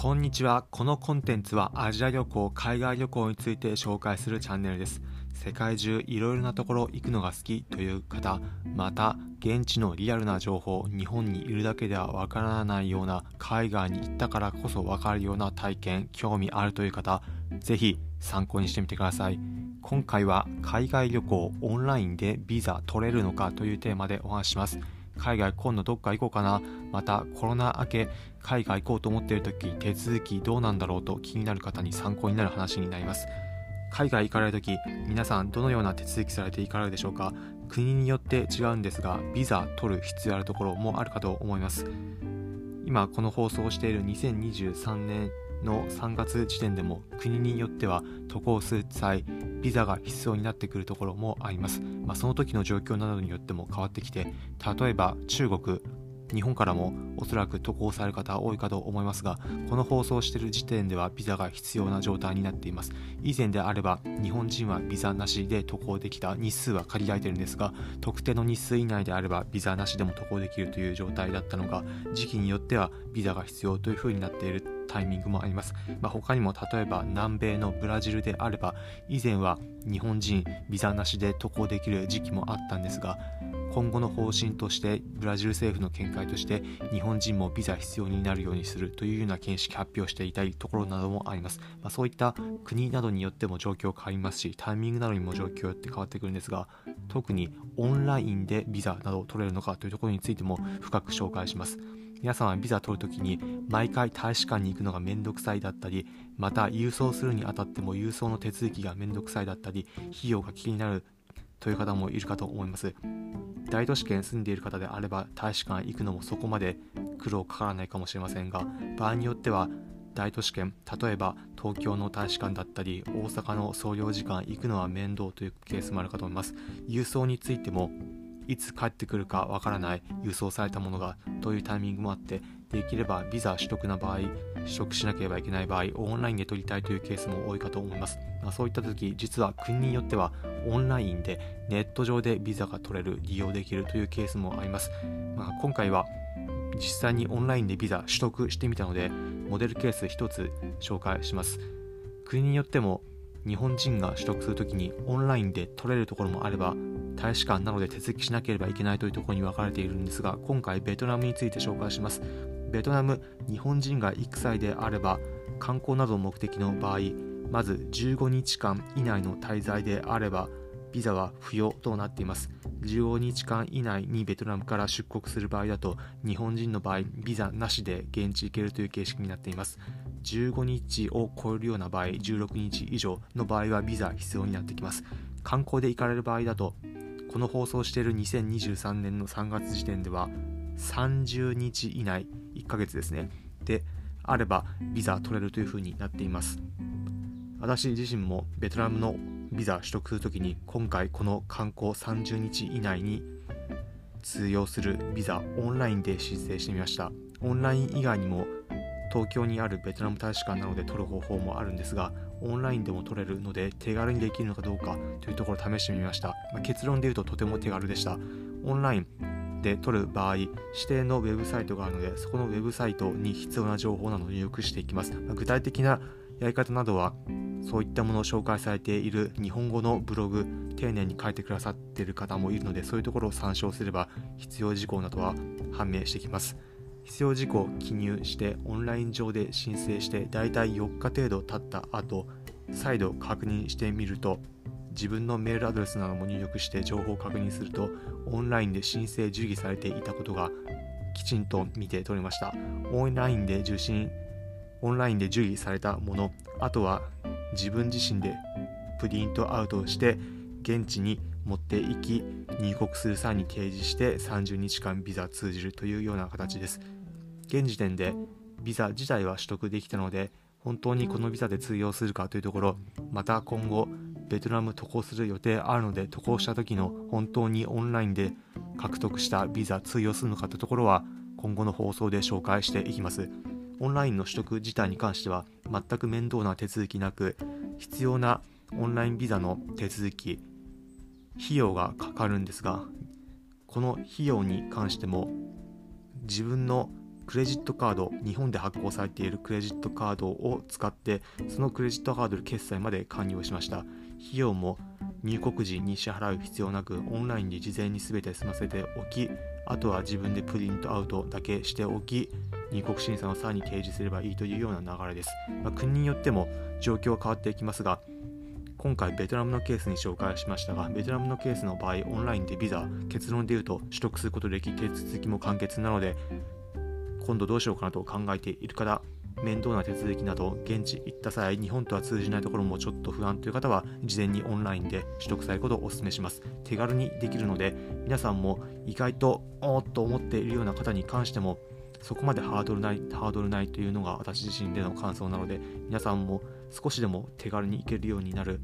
こんにちは。このコンテンツはアジア旅行、海外旅行について紹介するチャンネルです。世界中いろいろなところ行くのが好きという方、また現地のリアルな情報、日本にいるだけではわからないような海外に行ったからこそわかるような体験、興味あるという方、ぜひ参考にしてみてください。今回は海外旅行オンラインでビザ取れるのかというテーマでお話します。海外今度どっか行こうかな。またコロナ明け海外行こうと思っている時手続きどうなんだろうと気になる方に参考になる話になります。海外行かれる時皆さんどのような手続きされて行かれるでしょうか。国によって違うんですがビザ取る必要あるところもあるかと思います。今この放送をしている2023年の3月時点でも国によっては渡航する際ビザが必要になってくるところもあります、まあ、その時の状況などによっても変わってきて例えば中国日本からもおそらく渡航される方多いかと思いますがこの放送している時点ではビザが必要な状態になっています。以前であれば日本人はビザなしで渡航できた日数は限られているんですが特定の日数以内であればビザなしでも渡航できるという状態だったのが時期によってはビザが必要というふうになっている。タイミングもあります、まあ、他にも例えば南米のブラジルであれば以前は日本人ビザなしで渡航できる時期もあったんですが今後の方針としてブラジル政府の見解として日本人もビザ必要になるようにするというような見識発表していたいところなどもあります、まあ、そういった国などによっても状況変わりますしタイミングなどにも状況よって変わってくるんですが特にオンラインでビザなどを取れるのかというところについても深く紹介します。皆さんはビザ取るときに毎回大使館に行くのがめんどくさいだったりまた郵送するにあたっても郵送の手続きがめんどくさいだったり費用が気になるという方もいるかと思います。大都市圏住んでいる方であれば大使館行くのもそこまで苦労かからないかもしれませんが場合によっては大都市圏例えば東京の大使館だったり大阪の総領事館行くのは面倒というケースもあるかと思います。郵送についてもいつ帰ってくるかわからない輸送されたものがというタイミングもあってできればビザ取得な場合取得しなければいけない場合オンラインで取りたいというケースも多いかと思います、まあ、そういった時実は国によってはオンラインでネット上でビザが取れる利用できるというケースもあります、まあ、今回は実際にオンラインでビザ取得してみたのでモデルケース1つ紹介します。国によっても日本人が取得するときにオンラインで取れるところもあれば大使館などで手続きしなければいけないというところに分かれているんですが今回ベトナムについて紹介します。ベトナム日本人が行く際であれば観光など目的の場合まず15日間以内の滞在であればビザは不要となっています。15日間以内にベトナムから出国する場合だと日本人の場合ビザなしで現地行けるという形式になっています。15日を超えるような場合16日以上の場合はビザ必要になってきます。観光で行かれる場合だとこの放送している2023年の3月時点では30日以内1ヶ月ですね。であればビザ取れるというふうになっています。私自身もベトナムのビザ取得するときに今回この観光30日以内に通用するビザオンラインで申請してみました。オンライン以外にも東京にあるベトナム大使館などで取る方法もあるんですがオンラインでも取れるので手軽にできるのかどうかというところを試してみました、まあ、結論で言うととても手軽でした。オンラインで取る場合指定のウェブサイトがあるのでそこのウェブサイトに必要な情報などを入力していきます、まあ、具体的なやり方などはそういったものを紹介されている日本語のブログ丁寧に書いてくださっている方もいるのでそういうところを参照すれば必要事項などは判明してきます。必要事項を記入してオンライン上で申請してだいたい4日程度経った後再度確認してみると自分のメールアドレスなども入力して情報を確認するとオンラインで申請受理されていたことがきちんと見て取れました。オンラインで受信オンラインで受理されたものあとは自分自身でプリントアウトして現地に持っていき入国する際に提示して30日間ビザ通じるというような形です。現時点でビザ自体は取得できたので本当にこのビザで通用するかというところまた今後ベトナム渡航する予定あるので渡航した時の本当にオンラインで獲得したビザ通用するのかというところは今後の放送で紹介していきます。オンラインの取得自体に関しては全く面倒な手続きなく必要なオンラインビザの手続き費用がかかるんですがこの費用に関しても自分のクレジットカード日本で発行されているクレジットカードを使ってそのクレジットカードで決済まで完了しました。費用も入国時に支払う必要なくオンラインで事前に全て済ませておきあとは自分でプリントアウトだけしておき入国審査の際に提示すればいいというような流れです、まあ、国によっても状況は変わっていきますが今回ベトナムのケースに紹介しましたがベトナムのケースの場合オンラインでビザ結論で言うと取得することでき手続きも簡潔なので今度どうしようかなと考えている方面倒な手続きなど現地行った際日本とは通じないところもちょっと不安という方は事前にオンラインで取得されることをお勧めします。手軽にできるので皆さんも意外とおっと思っているような方に関してもそこまでハードルないハードルないというのが私自身での感想なので皆さんも少しでも手軽に行けるようになる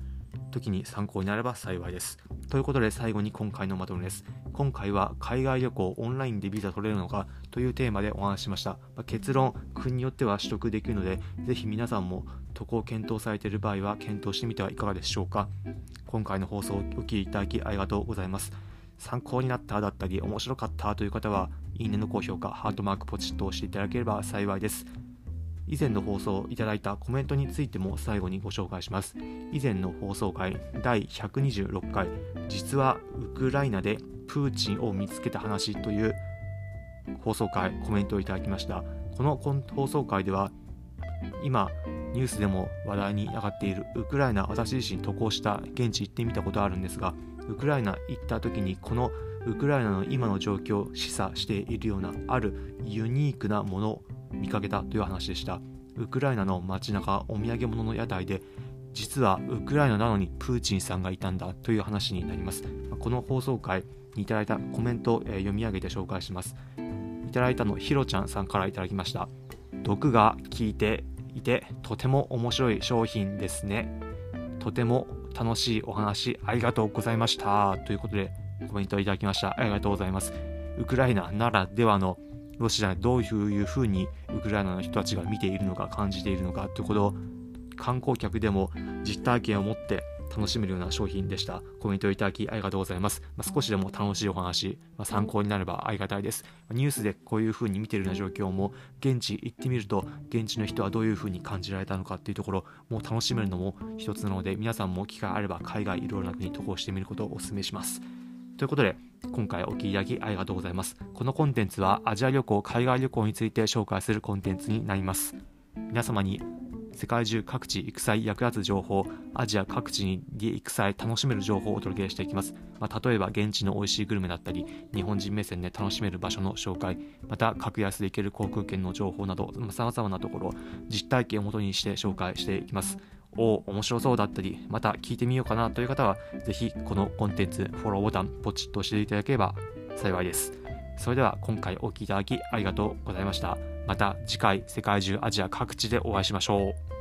時に参考になれば幸いです。ということで最後に今回のまとめです。今回は海外旅行オンラインでビザ取れるのかというテーマでお話ししました。ま、結論、国によっては取得できるので、ぜひ皆さんも渡航検討されている場合は検討してみてはいかがでしょうか。今回の放送をお聴きいただきありがとうございます。参考になっただったり面白かったという方はいいねの高評価、ハートマークポチッと押していただければ幸いです。以前の放送いただいたコメントについても最後にご紹介します。以前の放送回第126回、実はウクライナでプーチンを見つけた話という放送回、コメントをいただきました。この放送回では、今、ニュースでも話題に上がっているウクライナ、私自身渡航した現地行ってみたことあるんですが、ウクライナ行った時にこのウクライナの今の状況を示唆しているようなあるユニークなもの見かけたという話でした。ウクライナの街中お土産物の屋台で実はウクライナなのにプーチンさんがいたんだという話になります。この放送回にいただいたコメントを読み上げて紹介します。いただいたのひろちゃんさんからいただきました。毒が効いていてとても面白い商品ですね。とても楽しいお話ありがとうございました。ということでコメントをいただきました。ありがとうございます。ウクライナならではのロシアでどういうふうにウクライナの人たちが見ているのか感じているのかということを観光客でも実体験を持って楽しめるような商品でした。コメントいただきありがとうございます。まあ、少しでも楽しいお話、まあ、参考になればありがたいです。ニュースでこういうふうに見ているような状況も現地行ってみると現地の人はどういうふうに感じられたのかっていうところもう楽しめるのも一つなので皆さんも機会あれば海外いろいろな国に渡航してみることをお勧めします。ということで今回お聞きいただきありがとうございます。このコンテンツはアジア旅行、海外旅行について紹介するコンテンツになります。皆様に世界中各地行く際役立つ情報、アジア各地に行く際楽しめる情報をお届けしていきます。まあ、例えば現地の美味しいグルメだったり、日本人目線で楽しめる場所の紹介、また格安で行ける航空券の情報など、さまざ、まなところ、実体験をもとにして紹介していきます。お面白そうだったり、また聞いてみようかなという方は、ぜひこのコンテンツ、フォローボタン、ポチッと押していただければ幸いです。それでは今回お聴きいただきありがとうございました。また次回世界中アジア各地でお会いしましょう。